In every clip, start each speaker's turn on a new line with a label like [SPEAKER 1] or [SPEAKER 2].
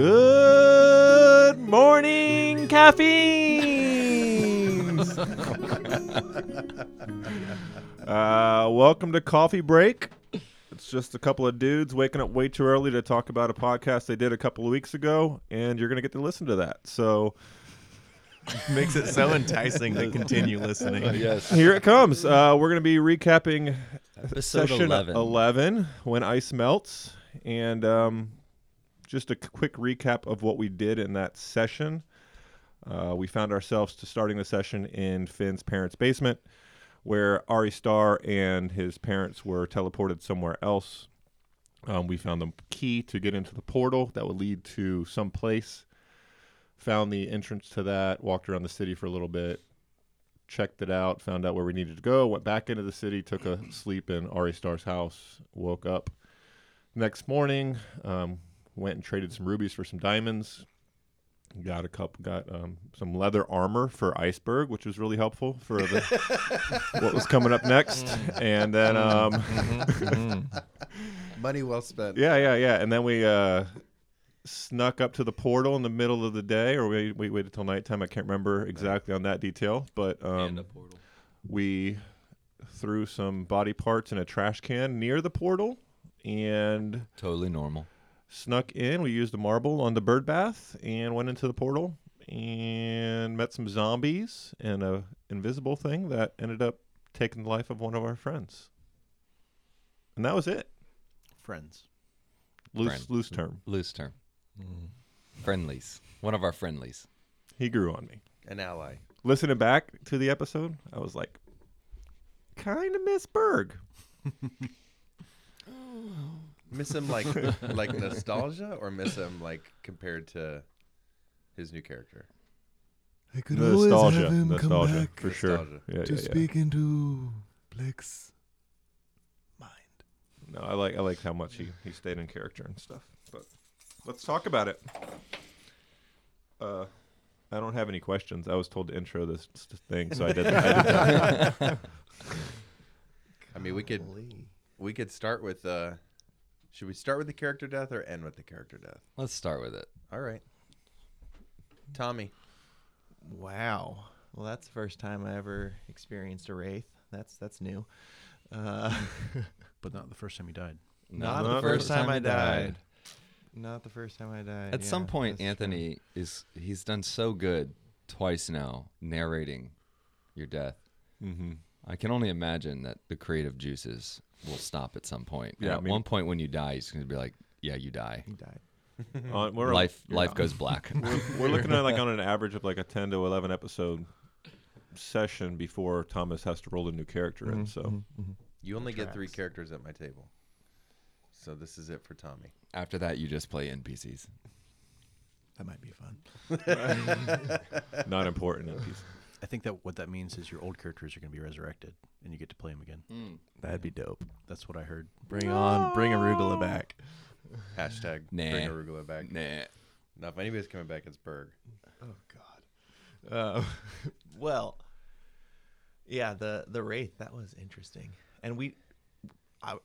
[SPEAKER 1] Good morning, caffeine. uh, welcome to Coffee Break. It's just a couple of dudes waking up way too early to talk about a podcast they did a couple of weeks ago, and you're gonna get to listen to that. So
[SPEAKER 2] Makes it so enticing to continue listening.
[SPEAKER 3] yes.
[SPEAKER 1] here it comes. Uh, we're gonna be recapping
[SPEAKER 3] Episode
[SPEAKER 1] session
[SPEAKER 3] 11.
[SPEAKER 1] 11 when ice melts and um, just a quick recap of what we did in that session uh, we found ourselves to starting the session in finn's parents basement where ari star and his parents were teleported somewhere else um, we found the key to get into the portal that would lead to some place found the entrance to that walked around the city for a little bit checked it out, found out where we needed to go, went back into the city, took a sleep in Ari Star's house, woke up. Next morning, um, went and traded some rubies for some diamonds. Got a couple, got um, some leather armor for Iceberg, which was really helpful for the, what was coming up next. And then, um,
[SPEAKER 2] Money well spent.
[SPEAKER 1] yeah, yeah, yeah. And then we uh, snuck up to the portal in the middle of the day, or we, we waited till nighttime. I can't remember exactly on that detail, but um,
[SPEAKER 3] and a portal.
[SPEAKER 1] we threw some body parts in a trash can near the portal and
[SPEAKER 3] Totally normal.
[SPEAKER 1] Snuck in. We used a marble on the bird bath and went into the portal and met some zombies and a invisible thing that ended up taking the life of one of our friends. And that was it.
[SPEAKER 2] Friends.
[SPEAKER 1] Loose
[SPEAKER 3] Friend.
[SPEAKER 1] loose term.
[SPEAKER 3] Loose term. Mm. Friendlies. One of our friendlies.
[SPEAKER 1] He grew on me.
[SPEAKER 2] An ally.
[SPEAKER 1] Listening back to the episode, I was like, kind of miss Berg.
[SPEAKER 2] Miss him like like nostalgia or miss him like compared to his new character?
[SPEAKER 4] I could
[SPEAKER 1] Nostalgia,
[SPEAKER 4] always have him
[SPEAKER 1] nostalgia
[SPEAKER 4] come back
[SPEAKER 1] for sure.
[SPEAKER 2] Nostalgia.
[SPEAKER 1] Yeah,
[SPEAKER 4] to
[SPEAKER 1] yeah, yeah.
[SPEAKER 4] speak into Blake's mind.
[SPEAKER 1] No, I like I like how much he, he stayed in character and stuff. But let's talk about it. Uh, I don't have any questions. I was told to intro this, this thing, so I did, I did that.
[SPEAKER 2] I mean, we could we could start with uh should we start with the character death or end with the character death?
[SPEAKER 3] Let's start with it.
[SPEAKER 2] All right. Tommy.
[SPEAKER 5] Wow. Well, that's the first time I ever experienced a wraith. That's that's new. Uh,
[SPEAKER 4] But not the first time he died.
[SPEAKER 5] not
[SPEAKER 1] Not
[SPEAKER 5] the first time, I
[SPEAKER 3] he
[SPEAKER 5] died. Not the first time I died.
[SPEAKER 3] At
[SPEAKER 5] yeah,
[SPEAKER 3] some point,
[SPEAKER 5] that's true.
[SPEAKER 3] Anthony is he's done so good twice now narrating your death.
[SPEAKER 1] mm-hmm.
[SPEAKER 3] I can only imagine that the creative juices will stop at some point. And
[SPEAKER 1] Yeah, I
[SPEAKER 3] at
[SPEAKER 1] mean-
[SPEAKER 3] one point when you die, he's going to be like, "Yeah, you die.
[SPEAKER 5] He died.
[SPEAKER 1] On, uh, we're
[SPEAKER 3] life,
[SPEAKER 1] yeah.
[SPEAKER 3] life goes black."
[SPEAKER 1] We're, we're looking at like on an average of like a ten to eleven episode session before Thomas has to roll a new character in. Mm-hmm, so mm-hmm, mm-hmm.
[SPEAKER 2] You only get three characters at my table. So this is it for Tommy.
[SPEAKER 3] After that, you just play NPCs.
[SPEAKER 5] That might be fun.
[SPEAKER 1] not important in piece.
[SPEAKER 4] I think that what that means is your old characters are going to be resurrected, and you get to play them again.
[SPEAKER 5] That'd be dope.
[SPEAKER 4] That's what I heard.
[SPEAKER 5] Bring on, bring arugula back.
[SPEAKER 2] Hashtag
[SPEAKER 3] Nah.
[SPEAKER 2] bring arugula back.
[SPEAKER 3] Nah.
[SPEAKER 2] Now if anybody's coming back, it's Berg.
[SPEAKER 5] Oh God. Uh, well, yeah, the the wraith that was interesting, and we, I,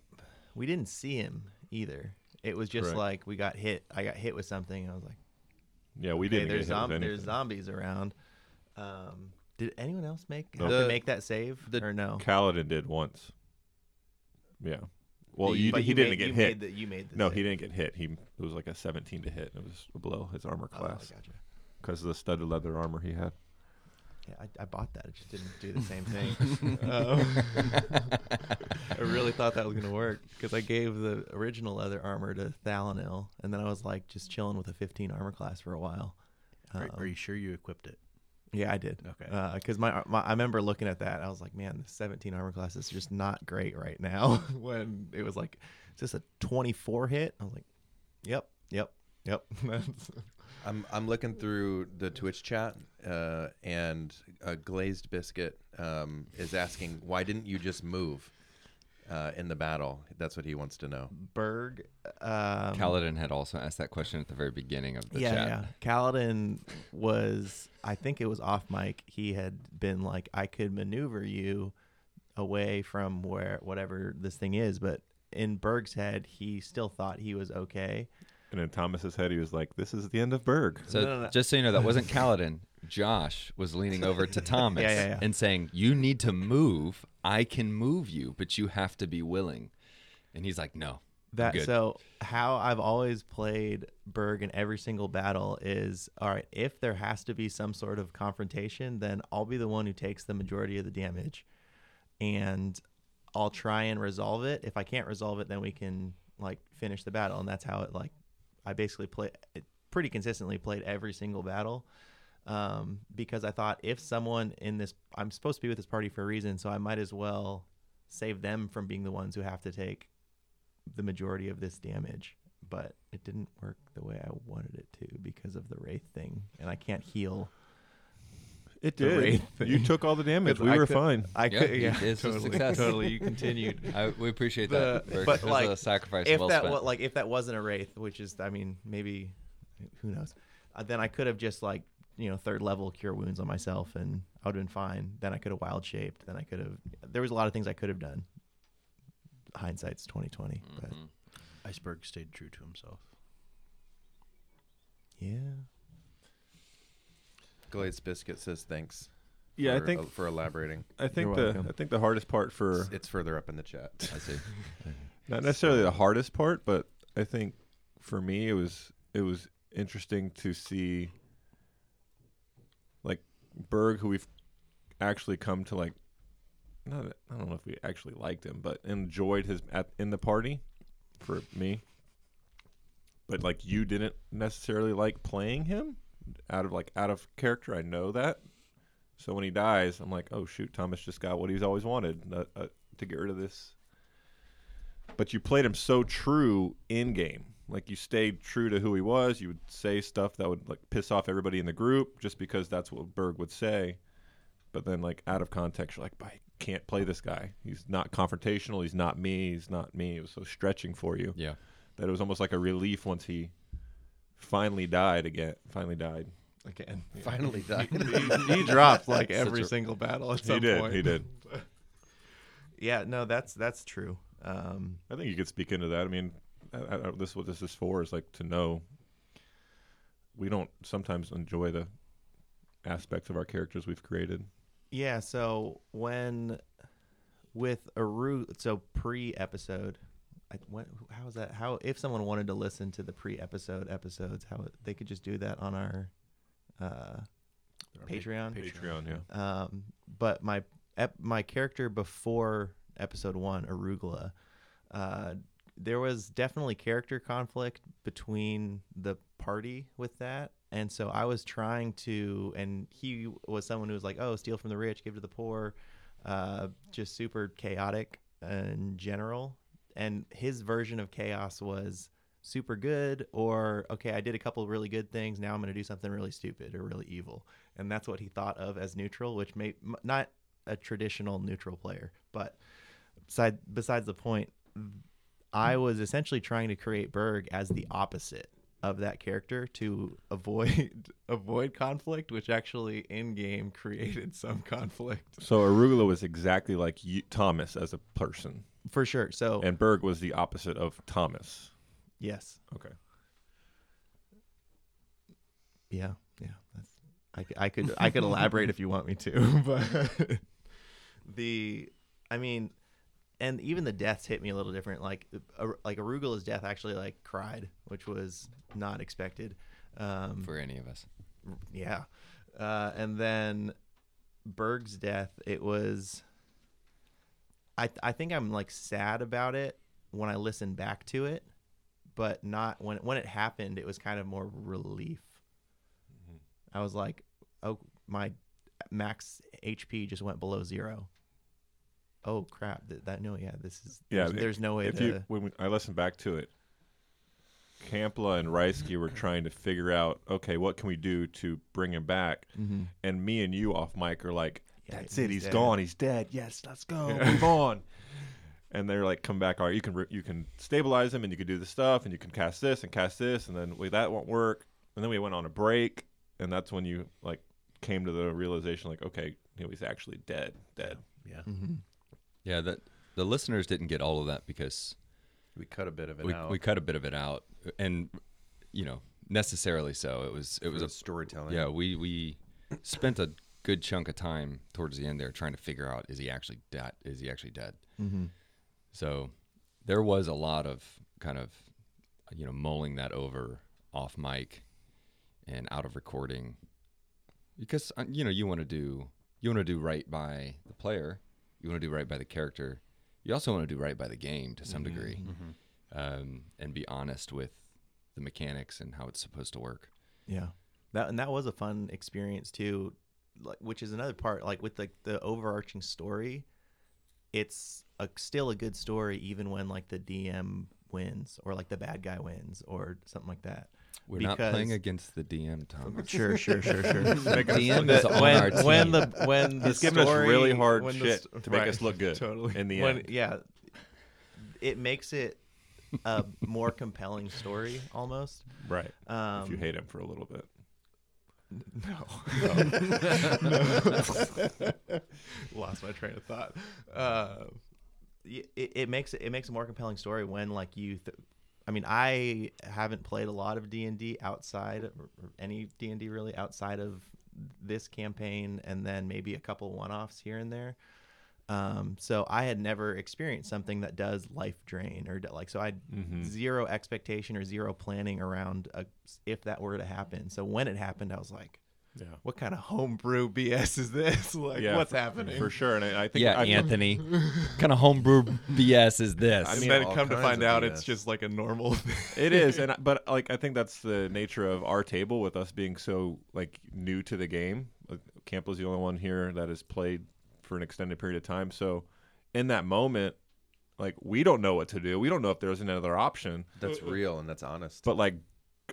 [SPEAKER 5] we didn't see him either. It was just
[SPEAKER 1] Correct.
[SPEAKER 5] like we got hit. I got hit with something. I was like,
[SPEAKER 1] Yeah, we
[SPEAKER 5] okay,
[SPEAKER 1] didn't
[SPEAKER 5] there's
[SPEAKER 1] get hit with
[SPEAKER 5] zom- there's zombies around. Um, did anyone else make
[SPEAKER 1] Nope.
[SPEAKER 5] have to
[SPEAKER 2] The-
[SPEAKER 5] make that save
[SPEAKER 2] the-
[SPEAKER 5] or no?
[SPEAKER 1] Kaladin did once. Yeah. Well,
[SPEAKER 2] The-
[SPEAKER 1] you,
[SPEAKER 5] But
[SPEAKER 1] he
[SPEAKER 5] you
[SPEAKER 1] didn't
[SPEAKER 5] made,
[SPEAKER 1] get
[SPEAKER 5] you
[SPEAKER 1] hit.
[SPEAKER 5] Made the, you made the
[SPEAKER 1] no,
[SPEAKER 5] save.
[SPEAKER 1] he didn't get hit. He it was like a 17 to hit. It was below his armor
[SPEAKER 5] Oh,
[SPEAKER 1] class
[SPEAKER 5] gotcha.
[SPEAKER 1] because of the studded leather armor he had.
[SPEAKER 5] Yeah, I, I bought that. It just didn't do the same thing. Um, I really thought that was gonna work because I gave the original leather armor to Thalanil, and then I was like just chilling with a 15 armor class for a while.
[SPEAKER 4] Are,
[SPEAKER 5] Um,
[SPEAKER 4] are you sure you equipped it?
[SPEAKER 5] Yeah, I did.
[SPEAKER 4] Okay.
[SPEAKER 5] Because my, my I remember looking at that, I was like, man, the 17 armor class is just not great right now. when it was like, is this a 24 hit? I was like, yep, yep, yep.
[SPEAKER 2] I'm I'm looking through the Twitch chat, uh, and a glazed biscuit um, is asking, "Why didn't you just move uh, in the battle?" That's what he wants to know.
[SPEAKER 5] Berg. Um,
[SPEAKER 3] Kaladin had also asked that question at the very beginning of the
[SPEAKER 5] yeah,
[SPEAKER 3] chat.
[SPEAKER 5] yeah. Kaladin was, I think it was off mic. He had been like, I could maneuver you away from where whatever this thing is, but in Berg's head, he still thought he was okay.
[SPEAKER 1] And in Thomas's head, he was like, "This is the end of Berg."
[SPEAKER 3] So
[SPEAKER 5] No, no, no.
[SPEAKER 3] just so you know, that wasn't Kaladin. Josh was leaning over to Thomas
[SPEAKER 5] Yeah, yeah, yeah.
[SPEAKER 3] and saying, "You need to move. I can move you, but you have to be willing." And he's like, "No."
[SPEAKER 5] That
[SPEAKER 3] good."
[SPEAKER 5] so how I've always played Berg in every single battle is all right. If there has to be some sort of confrontation, then I'll be the one who takes the majority of the damage, and I'll try and resolve it. If I can't resolve it, then we can like finish the battle, and that's how it like I basically play it pretty consistently played every single battle. Um, because I thought if someone in this, I'm supposed to be with this party for a reason, so I might as well save them from being the ones who have to take the majority of this damage, but it didn't work the way I wanted it to because of the wraith thing, and I can't heal.
[SPEAKER 1] It did. You took all the damage. We
[SPEAKER 5] I
[SPEAKER 1] were
[SPEAKER 5] could-
[SPEAKER 1] fine.
[SPEAKER 5] I
[SPEAKER 3] Yeah,
[SPEAKER 5] could,
[SPEAKER 3] you-
[SPEAKER 5] yeah,
[SPEAKER 3] it's a
[SPEAKER 5] totally,
[SPEAKER 3] success.
[SPEAKER 5] totally. You continued.
[SPEAKER 3] I, we appreciate
[SPEAKER 5] The-
[SPEAKER 3] that.
[SPEAKER 5] But, like,
[SPEAKER 3] a sacrifice
[SPEAKER 5] if
[SPEAKER 3] well
[SPEAKER 5] that
[SPEAKER 3] spent.
[SPEAKER 5] wa- like if that wasn't a wraith, which is, I mean, maybe, who knows? Uh, then I could have just like you know third level cure wounds on myself, and I would have been fine. Then I could have wild shaped. Then I could have. There was a lot of things I could have done. Hindsight's twenty twenty, but
[SPEAKER 3] Mhm.
[SPEAKER 4] Iceberg stayed true to himself.
[SPEAKER 5] yeah.
[SPEAKER 2] Glazed Biscuit says thanks.
[SPEAKER 1] Yeah, I
[SPEAKER 2] for-
[SPEAKER 1] think
[SPEAKER 2] for elaborating.
[SPEAKER 1] I think
[SPEAKER 5] You're
[SPEAKER 1] the
[SPEAKER 5] welcome.
[SPEAKER 1] I think the hardest part for
[SPEAKER 2] It's, it's further up in the chat.
[SPEAKER 3] I see.
[SPEAKER 1] not necessarily the hardest part, but I think for me it was it was interesting to see like Berg, who we've actually come to like. Not I don't know if we actually liked him, but enjoyed his at in the party for me. But like you didn't necessarily like playing him out of like out of character. I know that. So when he dies, I'm like, oh shoot, Thomas just got what he's always wanted uh, uh, to get rid of this but you played him so true in game. Like you stayed true to who he was. You would say stuff that would like piss off everybody in the group just because that's what Berg would say. But then like out of context, you're like, I can't play this guy. He's not confrontational. He's not me. He's not me. It was so stretching for you
[SPEAKER 3] Yeah.
[SPEAKER 1] that it was almost like a relief once he finally died again. Finally died.
[SPEAKER 5] Again,
[SPEAKER 2] Finally died.
[SPEAKER 5] he, he dropped like
[SPEAKER 3] Such
[SPEAKER 5] every
[SPEAKER 3] a-
[SPEAKER 5] single battle at
[SPEAKER 1] He
[SPEAKER 5] some
[SPEAKER 1] did.
[SPEAKER 5] point.
[SPEAKER 1] He did.
[SPEAKER 5] Yeah, no, that's that's true. Um,
[SPEAKER 1] I think you could speak into that. I mean, I, I, this is what this is for is like to know. We don't sometimes enjoy the aspects of our characters we've created.
[SPEAKER 5] yeah, so when with Aru, so pre-episode, I, when, how is that? How if someone wanted to listen to the pre-episode episodes, how they could just do that on our uh,
[SPEAKER 4] Our
[SPEAKER 5] Patreon.
[SPEAKER 1] Patreon, yeah.
[SPEAKER 5] Um, but my ep- my character before episode one, Arugula, uh, there was definitely character conflict between the party with that, and so I was trying to, and he was someone who was like, "Oh, steal from the rich, give to the poor," uh, just super chaotic in general, and his version of chaos was super good or okay i did a couple really good things now i'm going to do something really stupid or really evil. And that's what he thought of as neutral which may not a traditional neutral player but beside, besides the point i mm. was essentially trying to create berg as the opposite of that character to avoid avoid conflict which actually in game created some conflict
[SPEAKER 1] So Arugula was exactly like you, Thomas as a person,
[SPEAKER 5] for sure so
[SPEAKER 1] and Berg was the opposite of Thomas.
[SPEAKER 5] yes
[SPEAKER 1] Okay.
[SPEAKER 5] Yeah, yeah. That's I, I could I could elaborate if you want me to, but the I mean, and even the deaths hit me a little different. Like like Arugula's death actually like cried, which was not expected. Um,
[SPEAKER 3] For any of us.
[SPEAKER 5] yeah, uh, and then Berg's death, it was. I I think I'm like sad about it when I listen back to it, but not when when it happened. It was kind of more relief. I was like, oh, my max HP just went below zero. Oh crap! That, that no, yeah, this is
[SPEAKER 1] Yeah,
[SPEAKER 5] There's, there's no way
[SPEAKER 1] If
[SPEAKER 5] to.
[SPEAKER 1] you when we, I listened back to it, Kampla and Reisky were trying to figure out, okay, what can we do to bring him back?
[SPEAKER 5] Mhm.
[SPEAKER 1] And me and you off mic are like,
[SPEAKER 5] Yeah,
[SPEAKER 1] that's it,
[SPEAKER 5] he's
[SPEAKER 1] he's
[SPEAKER 5] dead."
[SPEAKER 1] gone, he's dead. Yes, let's go, move on. And they're like, come back. All right, you can re- you can stabilize him, and you can do the stuff, and you can cast this and cast this, and then wait, that won't work. And then we went on a break, and that's when you like came to the realization, like, okay, you know, he's actually dead, dead.
[SPEAKER 4] Yeah.
[SPEAKER 5] Mhm.
[SPEAKER 3] Yeah, that the listeners didn't get all of that because
[SPEAKER 2] we cut a bit of it
[SPEAKER 3] we,
[SPEAKER 2] out.
[SPEAKER 3] we cut a bit of it out. And you know, necessarily so. It was it was a
[SPEAKER 2] storytelling.
[SPEAKER 3] yeah. We we spent a good chunk of time towards the end there trying to figure out is he actually dead? Is he actually dead?
[SPEAKER 5] Mm-hmm.
[SPEAKER 3] So there was a lot of kind of you know mulling that over off mic and out of recording because uh, you know you want to do you want to do right by the player, you want to do right by the character, you also want to do right by the game to some degree, um, and be honest with the mechanics and how it's supposed to work.
[SPEAKER 5] Yeah, that and that was a fun experience too, like which is another part. Like with like the overarching story, it's a, still a good story even when like the DM wins or like the bad guy wins or something like that.
[SPEAKER 3] We're not playing against the DM, Thomas.
[SPEAKER 5] Sure, sure, sure, sure.
[SPEAKER 3] DM is on
[SPEAKER 5] when,
[SPEAKER 3] our team.
[SPEAKER 5] when the when the
[SPEAKER 1] He's giving us really hard
[SPEAKER 5] when the
[SPEAKER 1] shit
[SPEAKER 5] st-
[SPEAKER 1] to make
[SPEAKER 5] right,
[SPEAKER 1] us look good
[SPEAKER 5] Totally.
[SPEAKER 1] in the
[SPEAKER 5] When-
[SPEAKER 1] end.
[SPEAKER 5] Yeah, it makes it a more compelling story almost.
[SPEAKER 1] Right.
[SPEAKER 5] Um,
[SPEAKER 1] if you hate him for a little bit. No. no.
[SPEAKER 5] Lost my train of thought. Uh, it, it makes it, it makes a more compelling story when like you. Th- I mean, I haven't played a lot of D and D outside or any D and D really outside of this campaign, and then maybe a couple one offs here and there. Um, so I had never experienced something that does life drain or like so I had
[SPEAKER 1] Mhm.
[SPEAKER 5] zero expectation or zero planning around a, if that were to happen. So when it happened, I was like,
[SPEAKER 1] Yeah.
[SPEAKER 5] what kind of homebrew BS is this? like,
[SPEAKER 1] yeah,
[SPEAKER 5] what's
[SPEAKER 1] for,
[SPEAKER 5] happening?
[SPEAKER 1] For sure. And I, I think
[SPEAKER 3] yeah,
[SPEAKER 1] I,
[SPEAKER 3] Anthony. kind of homebrew BS is this?
[SPEAKER 1] I
[SPEAKER 5] and
[SPEAKER 1] mean,
[SPEAKER 5] then come to find out
[SPEAKER 2] BS.
[SPEAKER 5] it's just like a normal thing.
[SPEAKER 1] It is, and but like I think that's the nature of our table with us being so like new to the game. Like, Campbell's the only one here that has played for an extended period of time. So in that moment, like we don't know what to do. We don't know if there's another option.
[SPEAKER 2] That's uh, uh, real and that's honest.
[SPEAKER 1] But like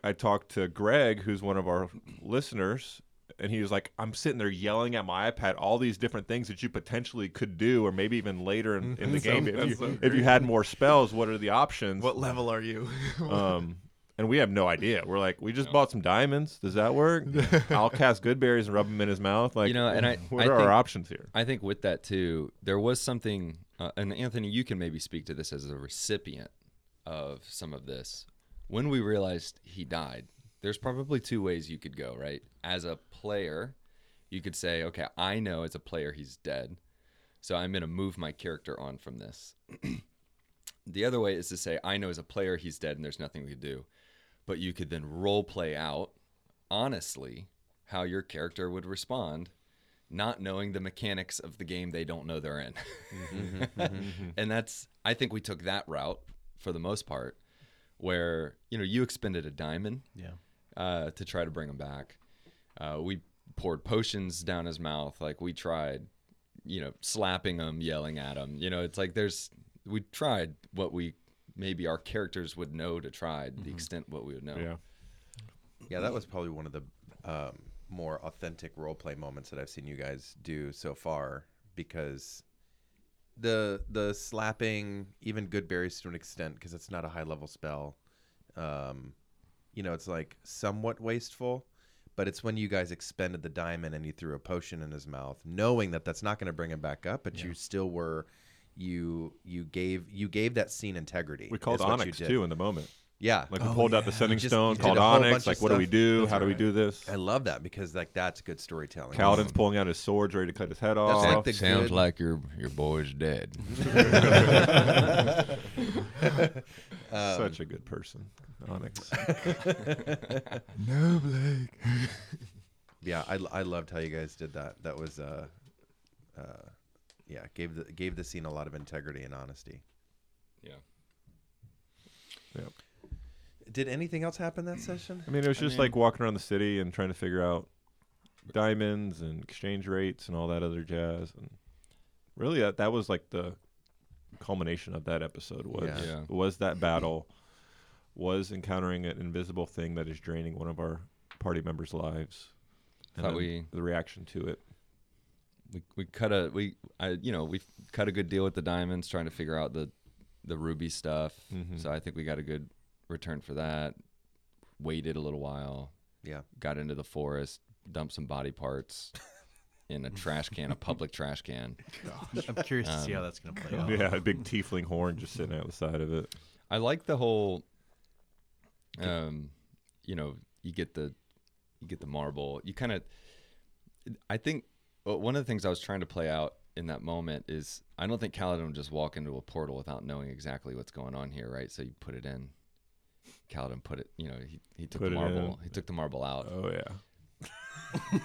[SPEAKER 1] I talked to Greg, who's one of our listeners, and he was like, "I'm sitting there yelling at my iPad all these different things that you potentially could do, or maybe even later in, in the
[SPEAKER 5] So-
[SPEAKER 1] game if you
[SPEAKER 5] so
[SPEAKER 1] if you had more spells. What are the options?
[SPEAKER 5] what level are you?
[SPEAKER 1] um, and we have no idea. We're like, we just bought some diamonds. Does that work? I'll cast good berries and rub them in his mouth. Like,
[SPEAKER 3] You know, and I-
[SPEAKER 1] what
[SPEAKER 3] I
[SPEAKER 1] are
[SPEAKER 3] think-
[SPEAKER 1] our options here?
[SPEAKER 3] I think with that too, there was something, uh, and Anthony, you can maybe speak to this as a recipient of some of this. When we realized he died, there's probably two ways you could go, right? As a player, you could say, okay, I know as a player he's dead, so I'm going to move my character on from this. the other way is to say, I know as a player he's dead and there's nothing we could do. But you could then role play out honestly how your character would respond not knowing the mechanics of the game they don't know they're in. and that's I think we took that route for the most part where you know you expended a diamond
[SPEAKER 4] Yeah.
[SPEAKER 3] Uh, to try to bring him back. Uh, we poured potions down his mouth like we tried you know slapping him yelling at him you know it's like there's we tried what we maybe our characters would know to try the extent what we would know
[SPEAKER 1] Yeah.
[SPEAKER 2] Yeah, that was probably one of the um, more authentic role play moments that I've seen you guys do so far because the the slapping, even good berries to an extent, because it's not a high level spell. Um, you know, it's like somewhat wasteful, but it's when you guys expended the diamond and you threw a potion in his mouth, knowing that that's not going to bring him back up, but you still were. You you gave you gave that scene integrity.
[SPEAKER 1] We called Onyx too in the moment.
[SPEAKER 2] Yeah,
[SPEAKER 1] Like we
[SPEAKER 5] Oh,
[SPEAKER 1] pulled out the
[SPEAKER 5] yeah.
[SPEAKER 1] sending
[SPEAKER 2] just-
[SPEAKER 1] stone, called Onyx. Like,
[SPEAKER 2] of
[SPEAKER 1] what do we do?
[SPEAKER 2] That's
[SPEAKER 1] How do we do this?
[SPEAKER 2] I love that because like that's good storytelling.
[SPEAKER 1] Kaladin's pulling out his swords, ready to cut his head
[SPEAKER 2] That's
[SPEAKER 1] off.
[SPEAKER 2] like the
[SPEAKER 3] sounds
[SPEAKER 2] good-
[SPEAKER 3] like your your boy's dead
[SPEAKER 2] Um,
[SPEAKER 1] Such a good person, Onyx.
[SPEAKER 5] no, Blake.
[SPEAKER 2] yeah, I, I loved how you guys did that. That was uh, uh, yeah, gave the gave the scene a lot of integrity and honesty.
[SPEAKER 3] yeah
[SPEAKER 2] Did anything else happen that session?
[SPEAKER 1] I mean, it was
[SPEAKER 3] I
[SPEAKER 1] just
[SPEAKER 3] mean-
[SPEAKER 1] like walking around the city and trying to figure out diamonds and exchange rates and all that other jazz. And really, that that was like the culmination of that episode. Was
[SPEAKER 2] Yeah.
[SPEAKER 3] Yeah.
[SPEAKER 1] was that battle? Was encountering an invisible thing that is draining one of our party members' lives? And
[SPEAKER 3] Thought
[SPEAKER 1] then
[SPEAKER 3] we-
[SPEAKER 1] the reaction to it.
[SPEAKER 3] we we cut a we I you know we cut a good deal with the diamonds trying to figure out the the ruby stuff
[SPEAKER 1] Mhm.
[SPEAKER 3] so I think we got a good return for that waited a little while
[SPEAKER 2] Yeah,
[SPEAKER 3] got into the forest dumped some body parts in a trash can a public trash can
[SPEAKER 4] I'm curious to see
[SPEAKER 3] Um,
[SPEAKER 4] how that's going to play out.
[SPEAKER 1] Yeah, a big tiefling horn just sitting out the side of it.
[SPEAKER 3] I like the whole um you know, you get the you get the marble. You kind of, I think one of the things I was trying to play out in that moment is I don't think Kaladin would just walk into a portal without knowing exactly what's going on here, right? So you put it in. Kaladin put it, you know, he, he took
[SPEAKER 1] Put
[SPEAKER 3] the marble. He took the marble out.
[SPEAKER 1] Oh yeah.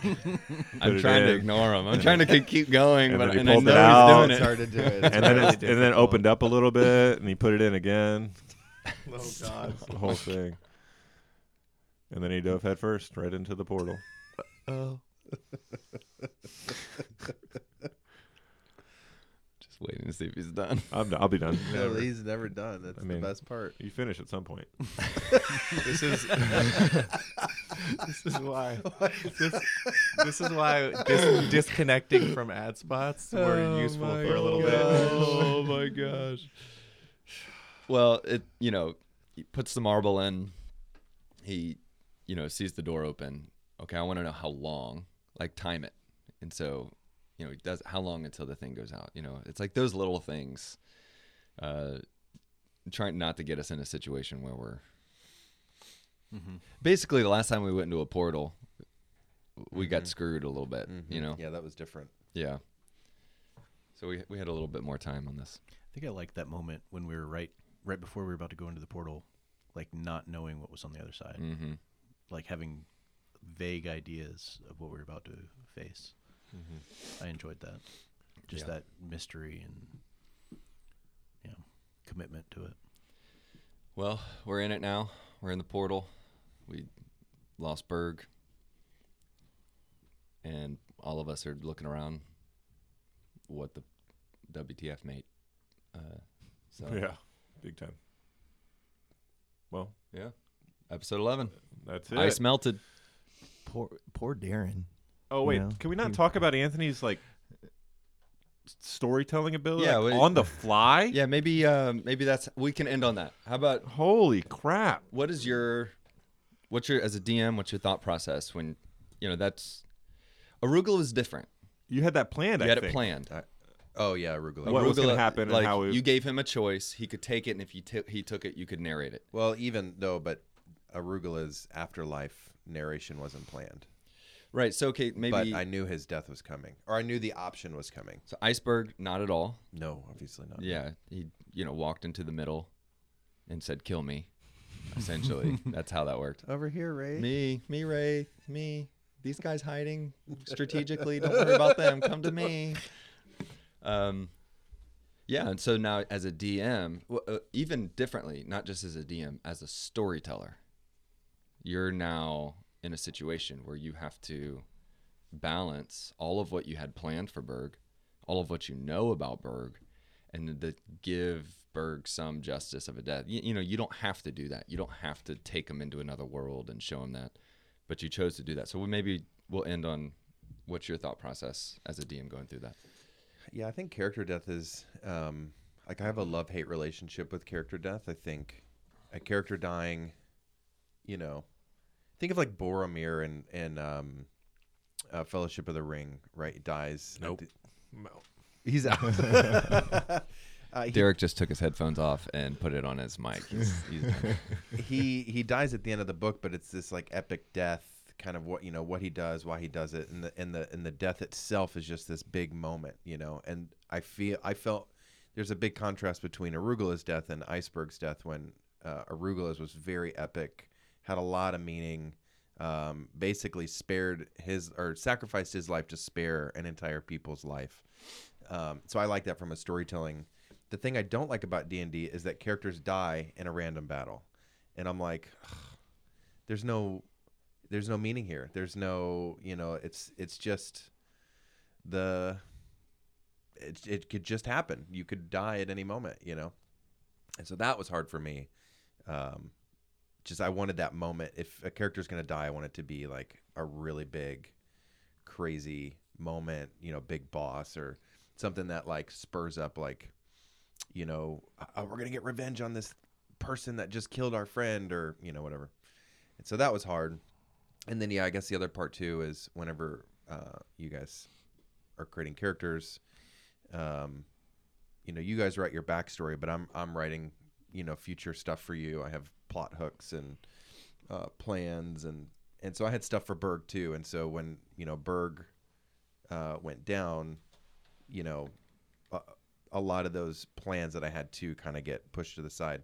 [SPEAKER 3] I'm
[SPEAKER 1] it
[SPEAKER 3] trying to ignore him. I'm trying to keep- keep going,
[SPEAKER 1] And
[SPEAKER 3] but
[SPEAKER 1] then he
[SPEAKER 3] and I
[SPEAKER 1] pulled
[SPEAKER 3] know
[SPEAKER 1] it
[SPEAKER 3] he's
[SPEAKER 1] out.
[SPEAKER 3] doing
[SPEAKER 5] It's hard to do it.
[SPEAKER 1] And then it's, and then opened up a little bit, and he put it in again.
[SPEAKER 5] Oh God.
[SPEAKER 1] The whole thing. And then he dove head first right into the portal.
[SPEAKER 5] Oh.
[SPEAKER 3] Just waiting to see if he's done.
[SPEAKER 1] I'm, I'll be done.
[SPEAKER 2] No, he's never done. That's
[SPEAKER 1] I mean-
[SPEAKER 2] the best part.
[SPEAKER 1] You finish at some point.
[SPEAKER 5] This is this is why this, this is why dis- disconnecting from ad spots were oh useful for a little bit.
[SPEAKER 3] Oh my gosh. Well, it you know, he puts the marble in. He, you know, sees the door open. Okay, I want to know how long, like time it. And so, you know, he does how long until the thing goes out. You know, it's like those little things. Uh, trying not to get us in a situation where we're basically the last time we went into a portal, we got screwed a little bit. You
[SPEAKER 2] Mhm.
[SPEAKER 3] know,
[SPEAKER 2] Yeah, that was different.
[SPEAKER 3] yeah. So we we had a little bit more time on this.
[SPEAKER 4] I think I liked that moment when we were right right before we were about to go into the portal, like not knowing what was on the other side,
[SPEAKER 3] Mm-hmm.
[SPEAKER 4] like having vague ideas of what we were about to face. I enjoyed that, just
[SPEAKER 3] Yeah.
[SPEAKER 4] that mystery and you know commitment to it.
[SPEAKER 3] Well, we're in it now. We're in the portal. We lost Berg. And all of us are looking around what the WTF mate. Uh, so,
[SPEAKER 1] Yeah, big time. Well,
[SPEAKER 3] yeah. Episode 11.
[SPEAKER 1] that's it.
[SPEAKER 3] Ice melted.
[SPEAKER 5] Poor poor Darren.
[SPEAKER 1] Oh wait,
[SPEAKER 5] you know,
[SPEAKER 1] can we not
[SPEAKER 5] he-
[SPEAKER 1] talk about Anthony's like storytelling ability?
[SPEAKER 3] Yeah,
[SPEAKER 1] like,
[SPEAKER 3] wait.
[SPEAKER 1] on the fly.
[SPEAKER 3] Yeah, maybe uh, maybe that's we can end on that. How about
[SPEAKER 1] Holy crap!
[SPEAKER 3] what is your what's your as a DM, what's your thought process when you know that's arugula is different.
[SPEAKER 1] You had that planned.
[SPEAKER 3] You
[SPEAKER 1] I
[SPEAKER 3] had it
[SPEAKER 1] think.
[SPEAKER 3] planned.
[SPEAKER 2] Oh yeah, arugula.
[SPEAKER 1] What was gonna
[SPEAKER 3] Arugula,
[SPEAKER 1] happen and
[SPEAKER 3] Like
[SPEAKER 1] how we-
[SPEAKER 3] you gave him a choice, he could take it, and if you t- he took it, you could narrate it.
[SPEAKER 2] Well, even though, but arugula's afterlife narration wasn't planned.
[SPEAKER 3] Right. So okay, maybe
[SPEAKER 2] But I knew his death was coming, or I knew the option was coming.
[SPEAKER 3] so iceberg, not at all.
[SPEAKER 2] No, obviously not.
[SPEAKER 3] Yeah, he you know walked into the middle and said, "Kill me." Essentially, that's how that worked.
[SPEAKER 2] Over here, Ray.
[SPEAKER 3] Me, me, Ray, me. These guys hiding strategically. Don't worry about them. Come to me. Um, yeah, and so now as a DM, w- uh, even differently, not just as a DM, as a storyteller, you're now in a situation where you have to balance all of what you had planned for Berg, all of what you know about Berg, and to give Berg some justice of a death. You, you know, you don't have to do that. You don't have to take him into another world and show him that, but you chose to do that. So we maybe we'll end on what's your thought process as a DM going through that.
[SPEAKER 2] Yeah, I think character death is um, like I have a love hate relationship with character death. I think a character dying, you know, think of like Boromir and and um, uh, Fellowship of the Ring, right? Dies. at
[SPEAKER 1] Nope.
[SPEAKER 2] the- He's out. uh, he,
[SPEAKER 3] Derek just took his headphones off and put it on his mic. He's, he's done.
[SPEAKER 2] he he dies at the end of the book, but it's this like epic death, kind of what you know what he does, why he does it, and the and the and the death itself is just this big moment, you know. And I feel I felt there's a big contrast between Arugula's death and Iceberg's death when uh, Arugula's was very epic, had a lot of meaning, um, basically spared his or sacrificed his life to spare an entire people's life. Um, so I like that from a storytelling. The thing I don't like about D and D is that characters die in a random battle, and I'm like, there's no, there's no meaning here. There's no, you know, it's it's just the, it it could just happen. You could die at any moment, you know, and so that was hard for me. Um, just I wanted that moment. If a character's gonna die, I want it to be like a really big, crazy moment. You know, big boss or something that like spurs up like you know oh, we're gonna get revenge on this person that just killed our friend or you know whatever and so that was hard and then yeah i guess the other part too is whenever uh, you guys are creating characters um, you know you guys write your backstory but i'm i'm writing you know future stuff for you i have plot hooks and uh, plans and and so I had stuff for Berg too. And so when you know Berg uh, went down, you know, a, a lot of those plans that I had to kind of get pushed to the side.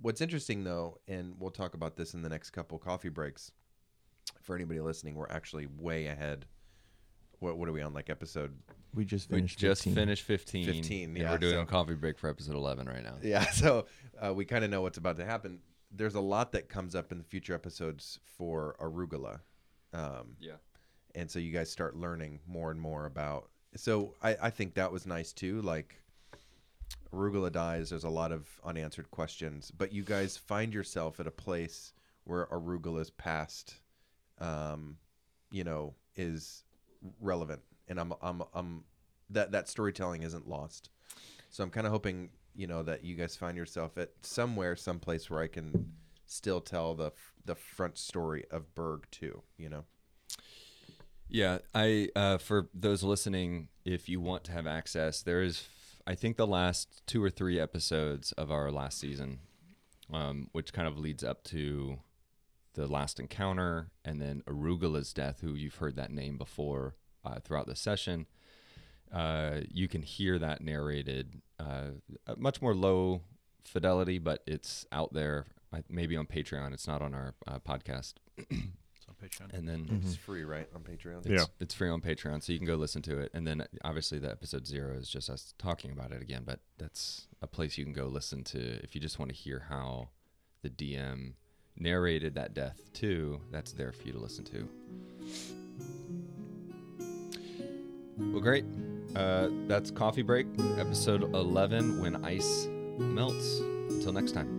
[SPEAKER 2] What's interesting though, and we'll talk about this in the next couple coffee breaks. For anybody listening, we're actually way ahead. What what are we on? Like episode
[SPEAKER 5] We just finished.
[SPEAKER 3] We
[SPEAKER 5] finished.
[SPEAKER 3] just
[SPEAKER 5] 15.
[SPEAKER 3] finished 15.
[SPEAKER 2] 15,
[SPEAKER 3] and
[SPEAKER 2] yeah,
[SPEAKER 3] we're doing
[SPEAKER 2] so-
[SPEAKER 3] a coffee break for episode 11 right now.
[SPEAKER 2] Yeah, so uh, we kind of know what's about to happen. There's a lot that comes up in the future episodes for arugula, um,
[SPEAKER 3] Yeah.
[SPEAKER 2] and so you guys start learning more and more about. So I, I think that was nice too. Like arugula dies, there's a lot of unanswered questions, but you guys find yourself at a place where arugula's past, um, you know, is relevant, and I'm I'm I'm that that storytelling isn't lost. So I'm kind of hoping, you know, that you guys find yourself at somewhere, someplace where I can still tell the the front story of Berg too. You know.
[SPEAKER 3] Yeah, I uh, for those listening, if you want to have access, there is, I think, the last two or three episodes of our last season, um, which kind of leads up to the last encounter, and then Arugula's death, who you've heard that name before uh, throughout the session. Uh, you can hear that narrated, uh, much more low fidelity, but it's out there. I- Maybe on Patreon. It's not on our uh, podcast.
[SPEAKER 4] It's on Patreon.
[SPEAKER 3] And then
[SPEAKER 2] It's free, right, on Patreon.
[SPEAKER 1] Yeah.
[SPEAKER 3] it's, it's free on Patreon, so you can go listen to it. And then obviously the episode zero is just us talking about it again, but that's a place you can go listen to if you just want to hear how the DM narrated that death too. That's there for you to listen to. Well, great. Uh, that's Coffee Break, episode 11 When Ice Melts. Until next time.